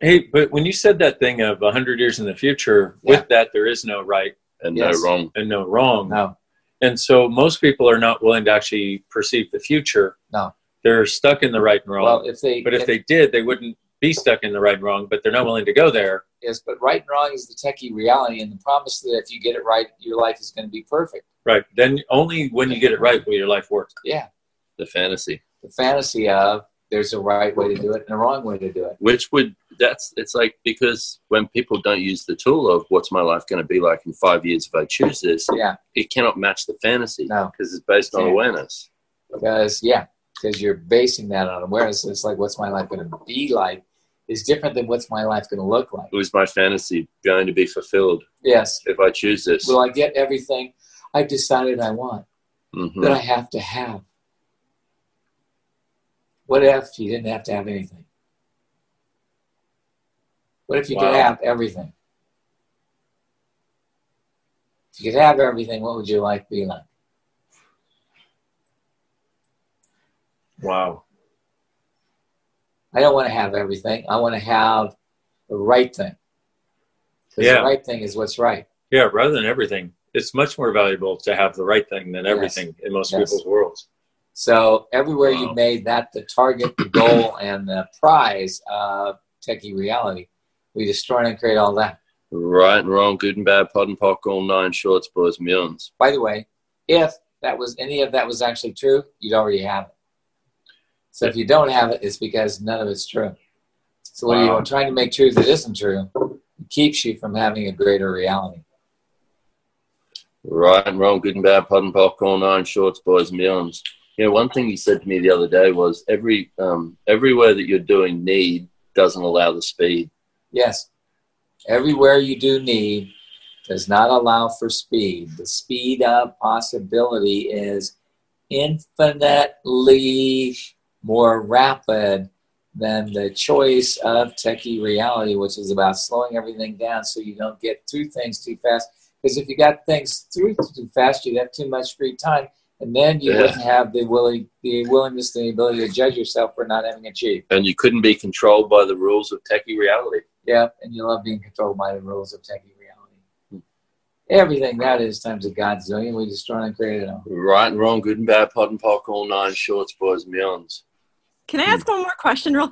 Hey, but when you said that thing of 100 years in the future, Yeah. with that, there is no right and Yes. no wrong. and no wrong. No, And so most people are not willing to actually perceive the future. No. They're stuck in the right and wrong. well, if they, but if they did, they wouldn't be stuck in the right and wrong, but they're not willing to go there. yes, but right and wrong is the techie reality, and the promise that if you get it right, your life is going to be perfect. Right. Then only when you get it right will your life work. Yeah, The fantasy, the fantasy of there's a right way to do it and a wrong way to do it. which would that's it's like because when people don't use the tool of what's my life going to be like in five years if I choose this, Yeah, it cannot match the fantasy No. because it's based on Can't. awareness. because yeah, because you're basing that on awareness. It's like what's my life going to be like is different than what's my life going to look like. Was my fantasy going to be fulfilled Yes. if I choose this? Will I get everything I've decided I want Mhm. that I have to have? What if you didn't have to have anything? What if you could have everything? If you could have everything, what would your life be like? Wow. I don't want to have everything. I want to have the right thing. Because Yeah. the right thing is what's right. Yeah, rather than everything, it's much more valuable to have the right thing than Yes. everything in most Yes. people's worlds. So everywhere Wow. you made that the target, the goal, and the prize of techie reality, we destroy and create all that. Right and wrong, good and bad, POD and POC, all nine shorts, boys, millions. By the way, if that was any of that was actually true, you'd already have it. So if you don't have it, it's because none of it's true. So when Wow. you're trying to make truth that isn't true it keeps you from having a greater reality. Right and wrong, good and bad, POD and POC, all nine shorts, boys, millions. You know, one thing you said to me the other day was every um, everywhere that you're doing need doesn't allow the speed. Yes. Everywhere you do need does not allow for speed. The speed of possibility is infinitely more rapid than the choice of techie reality, which is about slowing everything down so you don't get through things too fast. Because if you got things through too fast, you'd have too much free time, and then you Yeah. wouldn't have the willing, the willingness, and the ability to judge yourself for not having achieved. And you couldn't be controlled by the rules of techie reality. Yep, and you love being controlled by the rules of techie reality. Everything that is times a God's doing, we destroy and create it all. Right and wrong, good and bad, POD and POC, all nine shorts, boys, and millions. Can I ask one more question real fast?